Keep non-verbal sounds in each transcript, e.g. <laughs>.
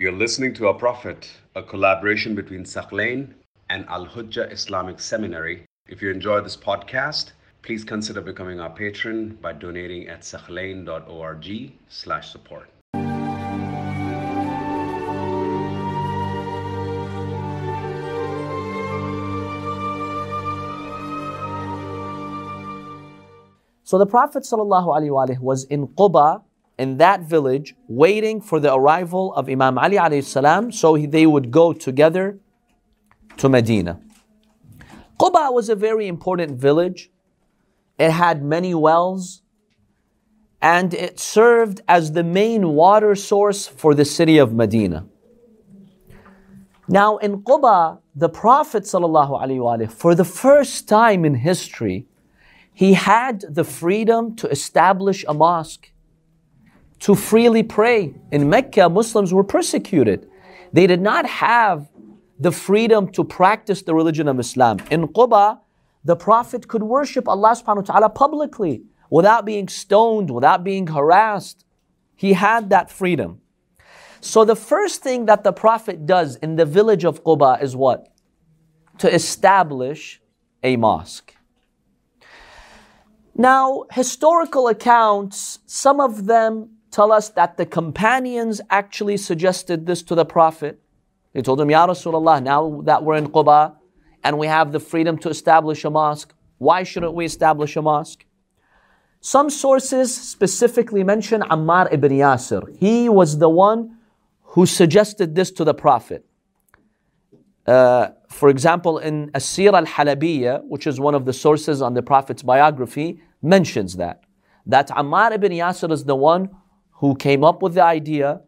You're listening to Our Prophet, a collaboration between Thaqlain and Al Hujjah Islamic Seminary. If you enjoy this podcast, please consider becoming our patron by donating at thaqlain.org slash support. So the Prophet ﷺ was in Quba, in that village waiting for the arrival of Imam Ali alayhi salam so they would go together to Medina. Quba was a very important village. It had many wells and it served as the main water source for the city of Medina. Now in Quba, the Prophet ﷺ, for the first time in history, he had the freedom to establish a mosque to freely pray. In Mecca, Muslims were persecuted. They did not have the freedom to practice the religion of Islam. In Quba, the Prophet could worship Allah subhanahu wa ta'ala publicly without being stoned, without being harassed. He had that freedom. So the first thing that the Prophet does in the village of Quba is what? To establish a mosque. Now, historical accounts, some of them tell us that the companions actually suggested this to the Prophet. They told him, Ya Rasulullah, now that we're in Quba and we have the freedom to establish a mosque, why shouldn't we establish a mosque? Some sources specifically mention Ammar ibn Yasir. He was the one who suggested this to the Prophet. Uh, for example, in As-Sira al-Halabiyya, which is one of the sources on the Prophet's biography, mentions that. That Ammar ibn Yasir is the one who came up with the idea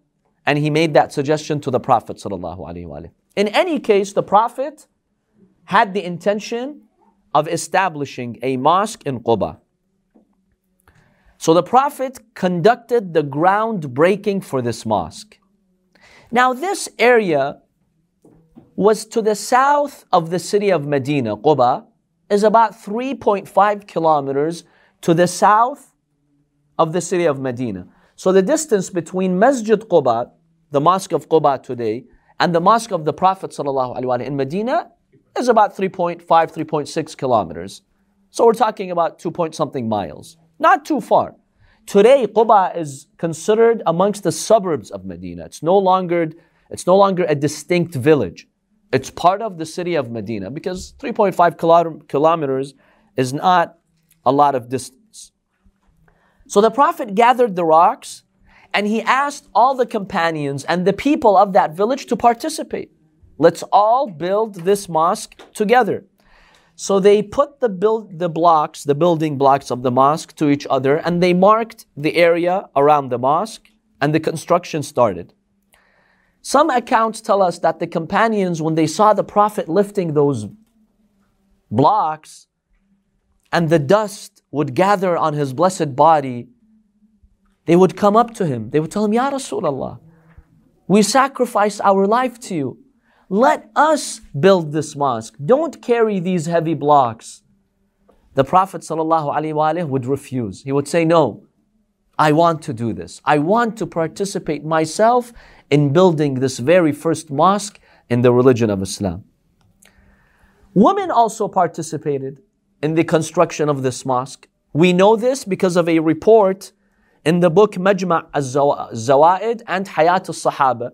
and he made that suggestion to the Prophet. In any case, the Prophet had the intention of establishing a mosque in Quba. So the Prophet conducted the groundbreaking for this mosque. Now, this area was to the south of the city of Medina, Quba, is about 3.5 kilometers to the south of the city of Medina. So the distance between Masjid Quba, the mosque of Quba today, and the mosque of the Prophet ﷺ in Medina is about 3.5, 3.6 kilometers. So we're talking about 2 point something miles. Not too far. Today, Quba is considered amongst the suburbs of Medina. It's no longer, it's no longer a distinct village. It's part of the city of Medina because 3.5 kilometers is not a lot of distance. So the Prophet gathered the rocks and he asked all the companions and the people of that village to participate. Let's all build this mosque together. So they put the build the blocks, the building blocks of the mosque to each other, and they marked the area around the mosque, and the construction started. Some accounts tell us that the companions, when they saw the Prophet lifting those blocks, and the dust would gather on his blessed body, they would come up to him. They would tell him, Ya Rasulullah, we sacrifice our life to you. Let us build this mosque. Don't carry these heavy blocks. The Prophet ﷺ would refuse. He would say, No, I want to do this. I want to participate myself in building this very first mosque in the religion of Islam. Women also participated in the construction of this mosque. We know this because of a report in the book Majma' al-Zawaid and Hayat al-Sahaba.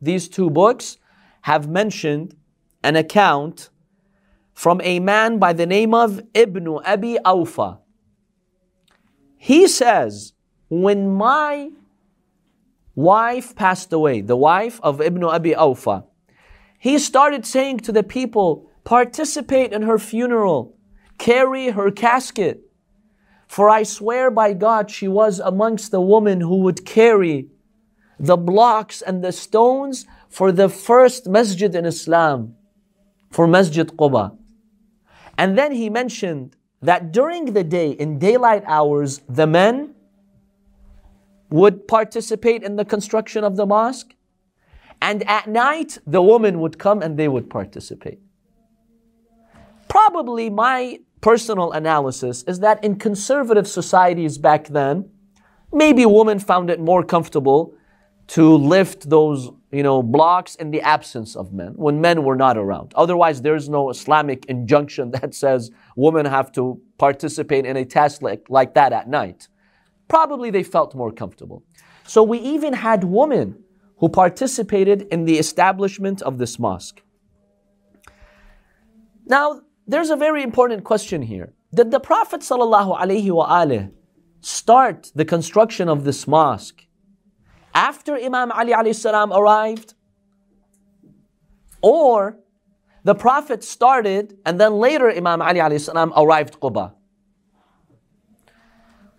These two books have mentioned an account from a man by the name of Ibn Abi Awfa. He says, when my wife passed away, the wife of Ibn Abi Awfa, he started saying to the people, participate in her funeral carry her casket. For I swear by God, she was amongst the women who would carry the blocks and the stones for the first masjid in Islam, for Masjid Quba. And then he mentioned that during the day, in daylight hours, the men would participate in the construction of the mosque. And at night, the women would come and they would participate. Probably my personal analysis is that in conservative societies back then, maybe women found it more comfortable to lift those you know blocks in the absence of men when men were not around. Otherwise there's no islamic injunction <laughs> that says women have to participate in a task like, like that at night. Probably they felt more comfortable. So we even had women who participated in the establishment of this mosque. Now there's a very important question here did the prophet sallallahu start the construction of this mosque after Imam Ali arrived? Or the Prophet started and then later Imam Ali arrived Quba?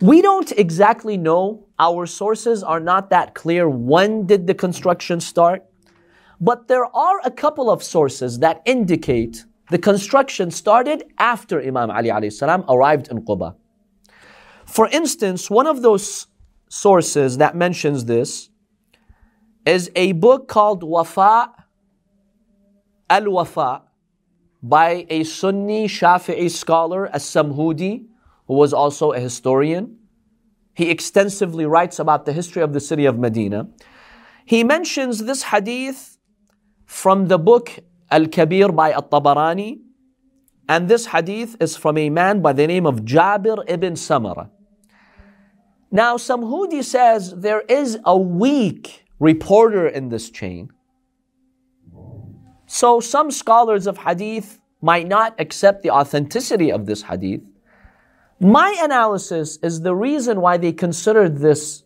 We don't exactly know. Our sources are not that clear. When did the construction start? But there are a couple of sources that indicate the construction started after Imam Ali salam arrived in Quba. For instance, one of those sources that mentions this is a book called Wafa al Wafa by a Sunni Shafi'i scholar, As-Samhudi, who was also a historian. He extensively writes about the history of the city of Medina. He mentions this hadith from the book Al-Kabir by At-Tabarani, and this hadith is from a man by the name of Jabir ibn Samara. Now, Samhudi says there is a weak reporter in this chain. So, some scholars of hadith might not accept the authenticity of this hadith. My analysis is the reason why they considered this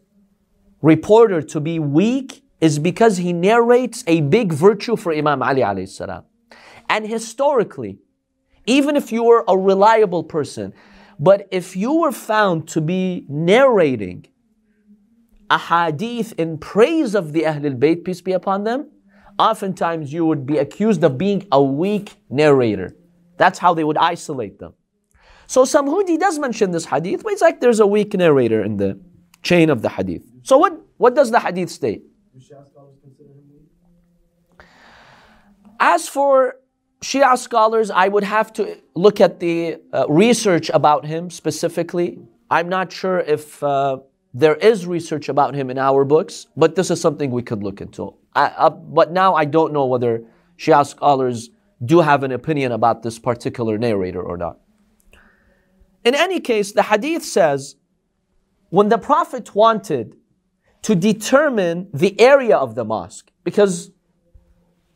reporter to be weak is because he narrates a big virtue for Imam Ali alayhi salam. And historically, even if you were a reliable person, but if you were found to be narrating a hadith in praise of the Ahlul Bayt, peace be upon them, oftentimes you would be accused of being a weak narrator. That's how they would isolate them. So Samhudi does mention this hadith, but it's like there's a weak narrator in the chain of the hadith. So what, what does the hadith state? As for Shia scholars, I would have to look at the uh, research about him specifically. I'm not sure if uh, there is research about him in our books, but this is something we could look into. I, uh, but now I don't know whether Shia scholars do have an opinion about this particular narrator or not. In any case, the hadith says when the Prophet wanted to determine the area of the mosque, because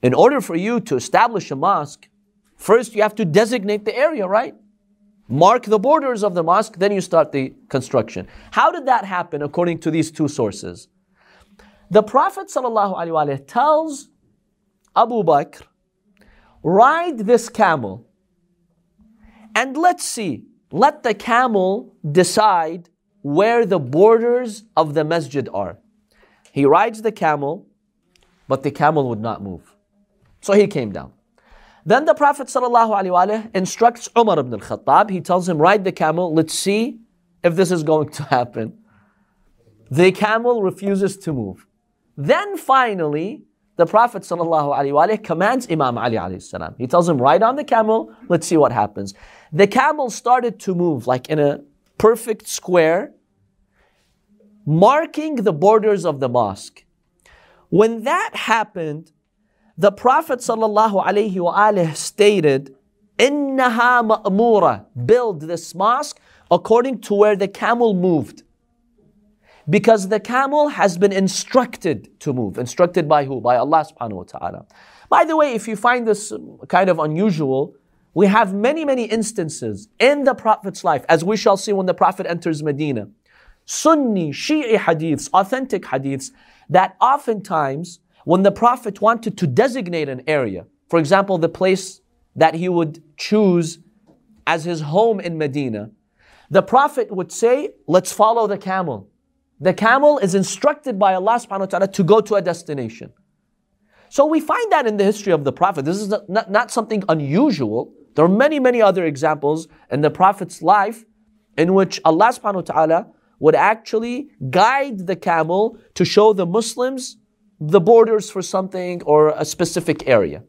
in order for you to establish a mosque, first you have to designate the area, right? Mark the borders of the mosque, then you start the construction. How did that happen according to these two sources? The Prophet ﷺ tells Abu Bakr, ride this camel and let's see, let the camel decide where the borders of the masjid are. He rides the camel, but the camel would not move. So he came down. Then the Prophet ﷺ instructs Umar ibn al-Khattab. He tells him, ride the camel, let's see if this is going to happen. The camel refuses to move. Then finally, the Prophet ﷺ commands Imam Ali He tells him, ride on the camel, let's see what happens. The camel started to move like in a perfect square, marking the borders of the mosque. When that happened, the Prophet ﷺ stated, Innaha ma'mura, build this mosque according to where the camel moved. Because the camel has been instructed to move. Instructed by who? By Allah subhanahu wa ta'ala. By the way, if you find this kind of unusual, we have many, many instances in the Prophet's life, as we shall see when the Prophet enters Medina. Sunni, Shi'i hadiths, authentic hadiths, that oftentimes when the Prophet wanted to designate an area, for example, the place that he would choose as his home in Medina, the Prophet would say, Let's follow the camel. The camel is instructed by Allah subhanahu wa ta'ala to go to a destination. So we find that in the history of the Prophet. This is not, not, not something unusual. There are many, many other examples in the Prophet's life in which Allah subhanahu wa ta'ala would actually guide the camel to show the Muslims the borders for something or a specific area.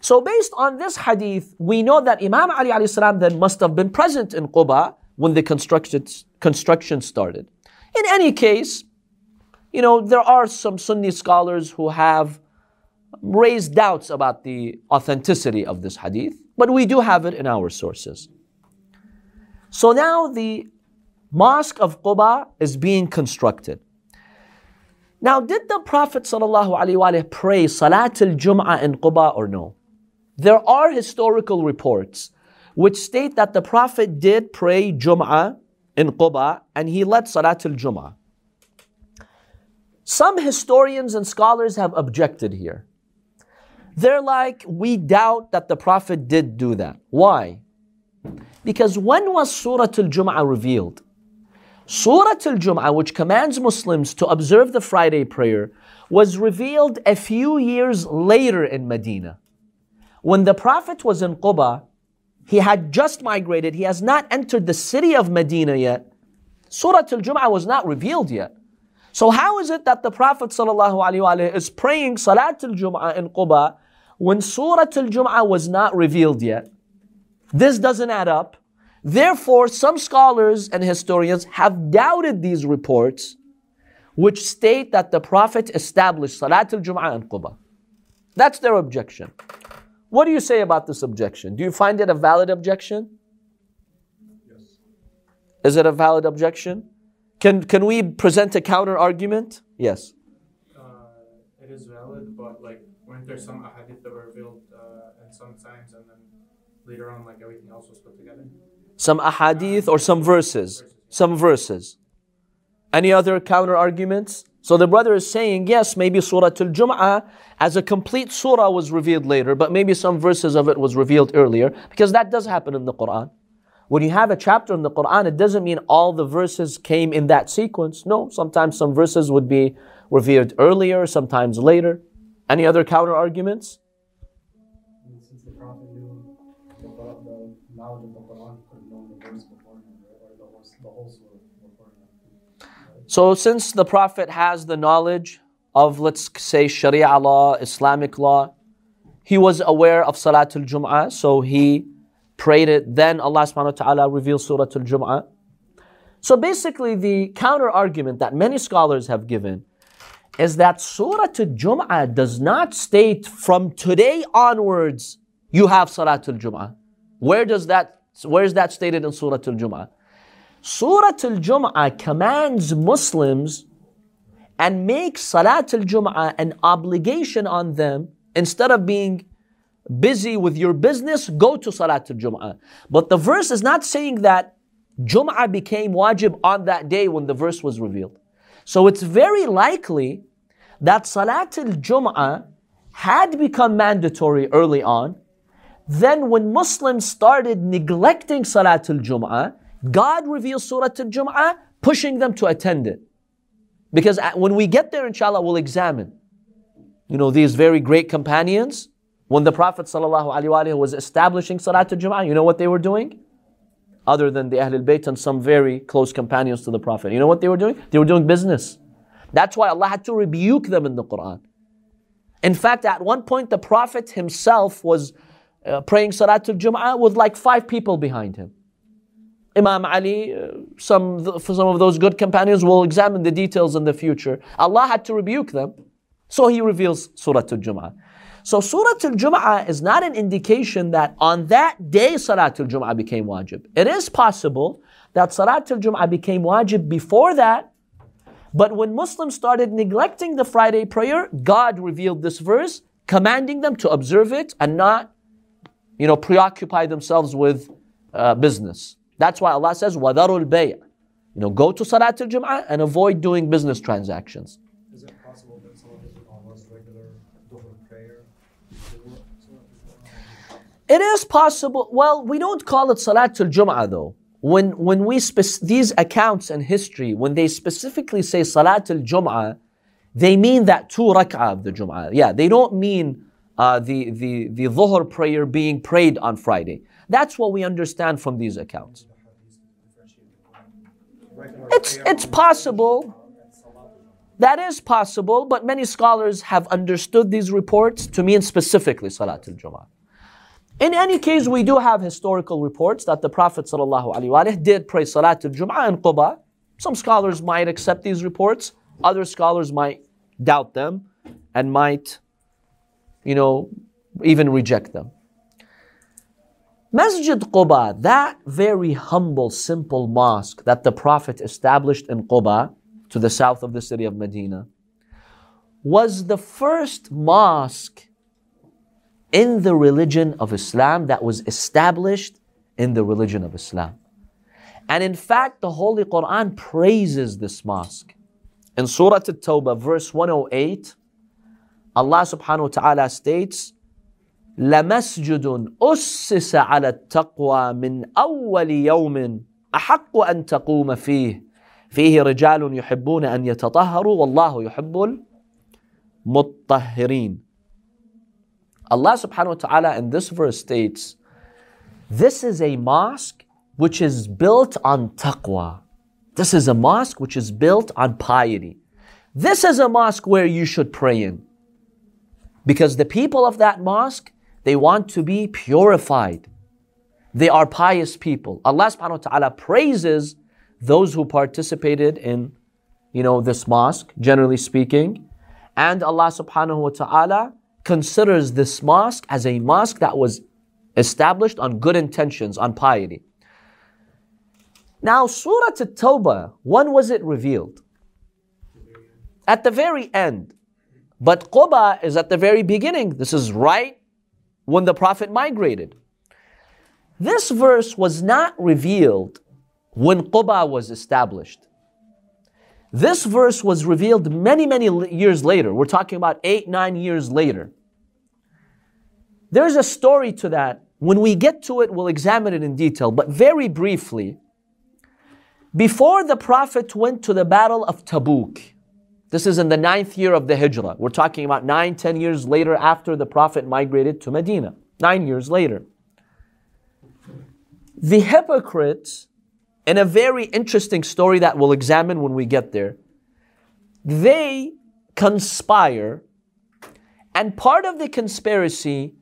So based on this hadith, we know that Imam Ali alayhi salam then must have been present in Quba when the construction, construction started. In any case, you know, there are some Sunni scholars who have raised doubts about the authenticity of this hadith, but we do have it in our sources. So now the mosque of Quba is being constructed. Now, did the Prophet ﷺ pray Salat al Jum'ah in Quba or no? There are historical reports which state that the Prophet did pray Jum'ah in Quba and he led Salat al Jum'ah. Some historians and scholars have objected here. They're like, we doubt that the Prophet did do that. Why? Because when was Surah Al Jum'ah revealed? Surah Al Jum'ah, which commands Muslims to observe the Friday prayer, was revealed a few years later in Medina. When the Prophet was in Quba, he had just migrated, he has not entered the city of Medina yet. Surah Al Jum'ah was not revealed yet. So, how is it that the Prophet ﷺ is praying Salat al Jum'ah in Quba when Surah Al Jum'ah was not revealed yet? This doesn't add up. Therefore, some scholars and historians have doubted these reports, which state that the Prophet established Salat al Jum'ah in Quba. That's their objection. What do you say about this objection? Do you find it a valid objection? Yes. Is it a valid objection? Can, can we present a counter argument? Yes. Uh, it is valid, but like, weren't there some ahadith that were revealed uh, and some times, and then later on, like everything else was put together? Some ahadith or some verses? Some verses. Any other counter arguments? So the brother is saying, yes, maybe Surah Al Jum'ah as a complete surah was revealed later, but maybe some verses of it was revealed earlier, because that does happen in the Quran. When you have a chapter in the Quran, it doesn't mean all the verses came in that sequence. No, sometimes some verses would be revealed earlier, sometimes later. Any other counter arguments? Since the Prophet knew the, knowledge of the Quran, the the. So, since the Prophet has the knowledge of, let's say, Sharia law, Islamic law, he was aware of Salatul Jum'ah, so he prayed it, then Allah subhanahu wa ta'ala revealed Surah Al Jum'ah. So basically, the counter argument that many scholars have given is that Surah Al Jum'ah does not state from today onwards you have Salat Al Jum'ah. Where does that where is that stated in Surah Al Jum'ah? Surah Al Jum'ah commands Muslims and makes Salat Al Jum'ah an obligation on them instead of being busy with your business, go to Salat al-Jum'ah. But the verse is not saying that Jum'ah became wajib on that day when the verse was revealed. So it's very likely that Salat al-Jum'ah had become mandatory early on. Then when Muslims started neglecting Salat al-Jum'ah, God reveals Surah al-Jum'ah, pushing them to attend it. Because when we get there, inshallah, we'll examine. You know, these very great companions, when the Prophet ﷺ was establishing Salatul Jum'ah, you know what they were doing? Other than the Ahlul Bayt and some very close companions to the Prophet. You know what they were doing? They were doing business. That's why Allah had to rebuke them in the Quran. In fact, at one point, the Prophet himself was uh, praying Salatul Jum'ah with like five people behind him. Imam Ali, uh, some, for some of those good companions will examine the details in the future. Allah had to rebuke them. So He reveals Surah Al-Jum'ah. So Surah Al-Jum'ah is not an indication that on that day Salat al-Jum'ah became wajib. It is possible that Salat al-Jum'ah became wajib before that, but when Muslims started neglecting the Friday prayer, God revealed this verse, commanding them to observe it and not, you know, preoccupy themselves with uh, business. That's why Allah says, وَذَرُوا الْبَيْعِ You know, go to Salat al-Jum'ah and avoid doing business transactions. It is possible. Well, we don't call it Salatul Jum'ah though. When, when we, spec- these accounts in history, when they specifically say Salatul Jum'ah, they mean that two rak'ah of the Jum'ah. Yeah, they don't mean uh, the, the, the Dhuhr prayer being prayed on Friday. That's what we understand from these accounts. It's, it's possible. That is possible, but many scholars have understood these reports to mean specifically Salatul Jum'ah. In any case, we do have historical reports that the Prophet ﷺ did pray Salatul Jum'ah in Quba. Some scholars might accept these reports, Other scholars might doubt them and might, you know, even reject them. Masjid Quba, that very humble, simple mosque that the Prophet established in Quba to the south of the city of Medina, was the first mosque in the religion of Islam that was established in the religion of Islam. And in fact, the Holy Quran praises this mosque. In Surah At-Tawbah, verse 108, Allah subhanahu wa ta'ala states, لمسجد أسس على التقوى من أول يوم أحق أن تقوم فيه فيه رجال يحبون أن يتطهروا والله يحب المطهرين Allah subhanahu wa ta'ala in this verse states, This is a mosque which is built on taqwa. This is a mosque which is built on piety. This is a mosque where you should pray in. Because the people of that mosque, they want to be purified. They are pious people. Allah subhanahu wa ta'ala praises those who participated in, you know, this mosque, generally speaking. And Allah subhanahu wa ta'ala considers this mosque as a mosque that was established on good intentions, on piety. Now, Surah At-Tawbah, when was it revealed? At the very end. But Quba is at the very beginning. This is right when the Prophet migrated. This verse was not revealed when Quba was established. This verse was revealed many, many years later. We're talking about eight, nine years later. There's a story to that. When we get to it, we'll examine it in detail. But very briefly, before the Prophet went to the Battle of Tabuk, this is in the ninth year of the Hijrah. We're talking about nine, ten years later after the Prophet migrated to Medina. Nine years later. The hypocrites, in a very interesting story that we'll examine when we get there, they conspire, and part of the conspiracy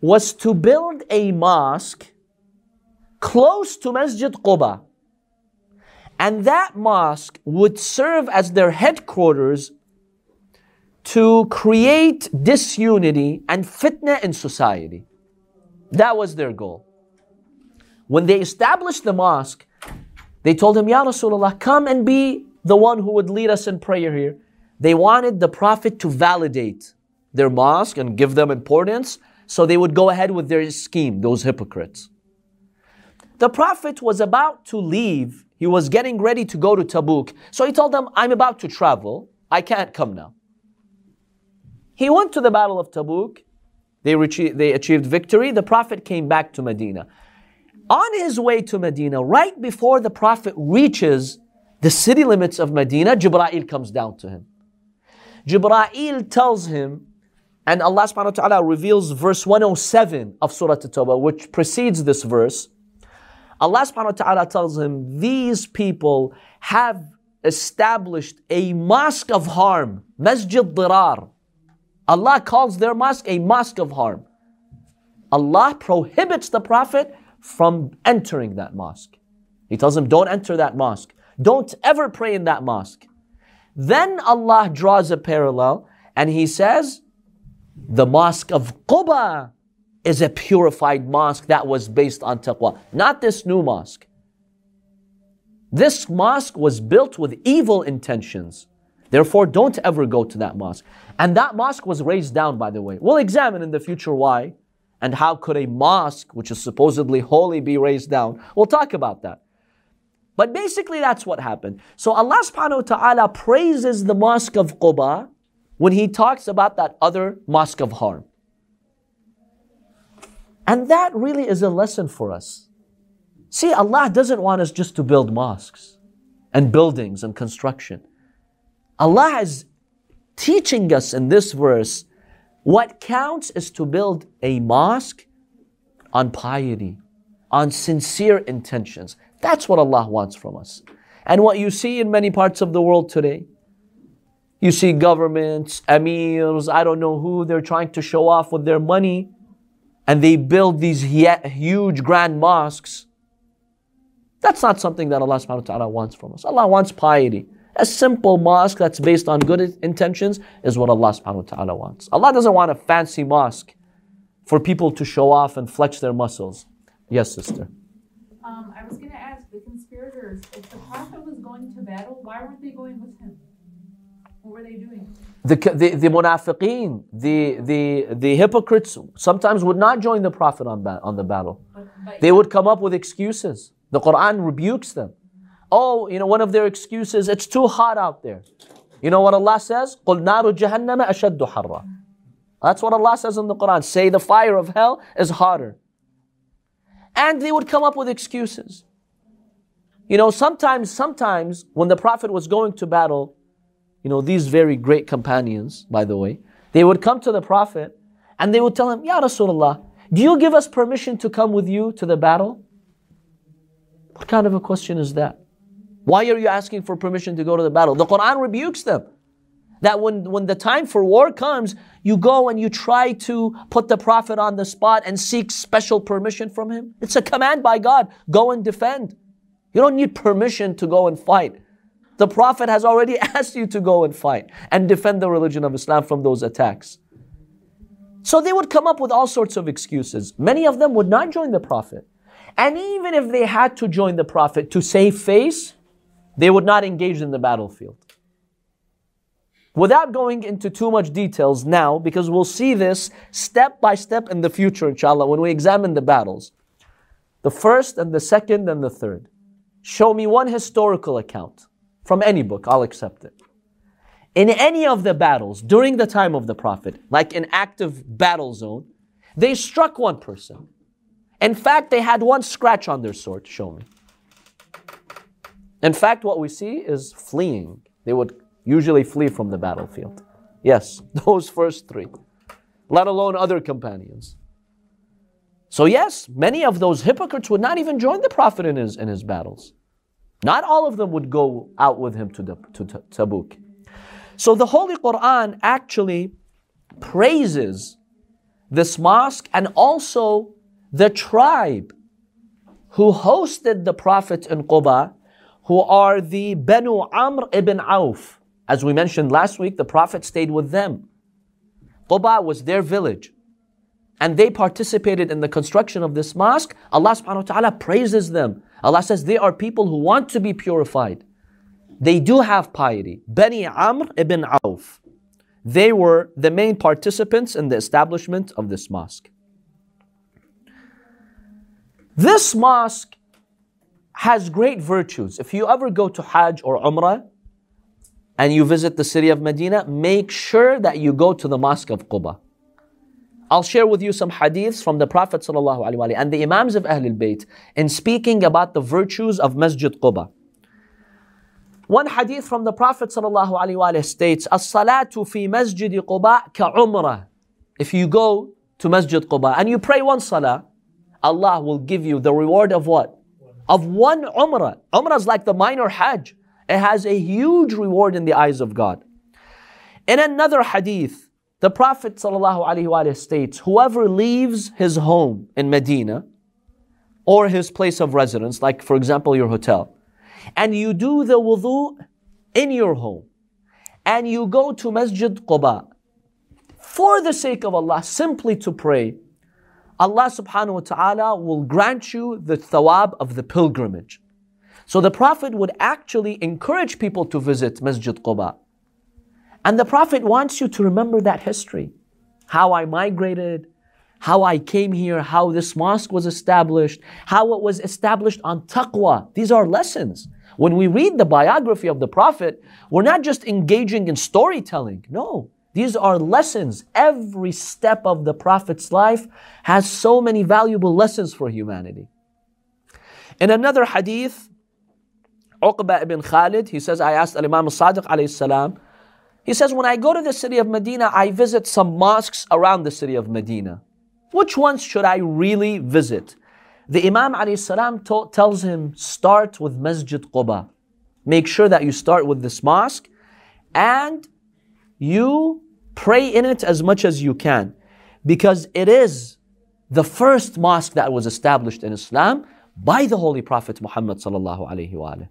was to build a mosque close to Masjid Quba. And that mosque would serve as their headquarters to create disunity and fitna in society. That was their goal. When they established the mosque, they told him, Ya Rasulullah, come and be the one who would lead us in prayer here. They wanted the Prophet to validate their mosque and give them importance so they would go ahead with their scheme, those hypocrites. The Prophet was about to leave. He was getting ready to go to Tabuk. So he told them, I'm about to travel. I can't come now. He went to the Battle of Tabuk. They, they achieved victory. The Prophet came back to Medina. On his way to Medina, right before the Prophet reaches the city limits of Medina, Jibra'il comes down to him. Jibra'il tells him and Allah subhanahu wa ta'ala reveals verse 107 of Surah At-Tawbah, which precedes this verse. Allah subhanahu wa ta'ala tells him, These people have established a mosque of harm, Masjid Dirar. Allah calls their mosque a mosque of harm. Allah prohibits the Prophet from entering that mosque. He tells him, Don't enter that mosque. Don't ever pray in that mosque. Then Allah draws a parallel and He says, the mosque of Quba is a purified mosque that was based on taqwa, not this new mosque. This mosque was built with evil intentions. Therefore, don't ever go to that mosque. And that mosque was razed down, by the way. We'll examine in the future why and how could a mosque, which is supposedly holy, be razed down. We'll talk about that. But basically, that's what happened. So Allah subhanahu wa ta'ala praises the mosque of Quba when he talks about that other mosque of harm. And that really is a lesson for us. See, Allah doesn't want us just to build mosques and buildings and construction. Allah is teaching us in this verse what counts is to build a mosque on piety, on sincere intentions. That's what Allah wants from us. And what you see in many parts of the world today, you see governments, emirs, I don't know who, they're trying to show off with their money and they build these huge grand mosques. That's not something that Allah subhanahu wa ta'ala wants from us. Allah wants piety A simple mosque that's based on good intentions is what Allah subhanahu wa ta'ala wants. Allah doesn't want a fancy mosque for people to show off and flex their muscles. Yes, sister. Um, I was going to ask the conspirators if the Prophet was going to battle, why weren't they going with him? What were they doing? The, the, the munafiqeen, the, the, the hypocrites sometimes would not join the Prophet on, ba- on the battle. But, but They would come up with excuses. The Quran rebukes them Oh, you know, one of their excuses, it's too hot out there. You know what Allah says? قُلْ نَارُ جَهَنَّمَ أَشَدُّ حَرًّا That's what Allah says in the Quran. Say the fire of hell is hotter. And they would come up with excuses. You know, sometimes, sometimes when the Prophet was going to battle, you know, these very great companions, by the way, they would come to the Prophet and they would tell him, Ya Rasulullah, do you give us permission to come with you to the battle? What kind of a question is that? Why are you asking for permission to go to the battle? The Quran rebukes them. That when, when the time for war comes, you go and you try to put the Prophet on the spot and seek special permission from him. It's a command by God. Go and defend. You don't need permission to go and fight. The Prophet has already <laughs> asked you to go and fight and defend the religion of Islam from those attacks. So they would come up with all sorts of excuses. Many of them would not join the Prophet. And even if they had to join the Prophet to save face, they would not engage in the battlefield. Without going into too much details now, because we'll see this step by step in the future, inshallah, when we examine the battles. The first and the second and the third. Show me one historical account from any book, I'll accept it. In any of the battles during the time of the Prophet, like an active battle zone, they struck one person. In fact, they had one scratch on their sword. Show me. In fact, what we see is fleeing. They would usually flee from the battlefield. Yes, <laughs> those first three, let alone other companions. So, yes, many of those hypocrites would not even join the Prophet in his, in his battles. Not all of them would go out with him to, the, to Ta- Tabuk. So, the Holy Quran actually praises this mosque and also the tribe who hosted the Prophet in Quba, who are the Banu Amr ibn Auf. As we mentioned last week, the Prophet stayed with them. Quba was their village. And they participated in the construction of this mosque. Allah subhanahu wa ta'ala praises them. Allah says they are people who want to be purified. They do have piety. Bani Amr ibn Auf. They were the main participants in the establishment of this mosque. This mosque has great virtues. If you ever go to Hajj or Umrah and you visit the city of Medina, make sure that you go to the mosque of Quba. I'll share with you some hadiths from the Prophet ﷺ and the Imams of Ahlul Bayt in speaking about the virtues of Masjid Quba. One hadith from the Prophet ﷺ states, As-salatu fi masjid Quba ka umrah. If you go to Masjid Quba and you pray one salah, Allah will give you the reward of what? Of one umrah. Umrah is like the minor hajj. It has a huge reward in the eyes of God. In another hadith, the Prophet ﷺ states, whoever leaves his home in Medina or his place of residence, like for example your hotel, and you do the wudu in your home, and you go to Masjid Quba for the sake of Allah, simply to pray, Allah subhanahu wa ta'ala will grant you the thawab of the pilgrimage. So the Prophet would actually encourage people to visit Masjid Quba. And the Prophet wants you to remember that history. How I migrated, how I came here, how this mosque was established, how it was established on taqwa. These are lessons. When we read the biography of the Prophet, we're not just engaging in storytelling. No, these are lessons. Every step of the Prophet's life has so many valuable lessons for humanity. In another hadith, Uqba ibn Khalid, he says, I asked Imam al-Sadiq alayhi salam, he says, when I go to the city of Medina, I visit some mosques around the city of Medina. Which ones should I really visit? The Imam alayhi salam tells him, start with Masjid Quba. Make sure that you start with this mosque and you pray in it as much as you can because it is the first mosque that was established in Islam by the Holy Prophet Muhammad sallallahu alaihi wasallam.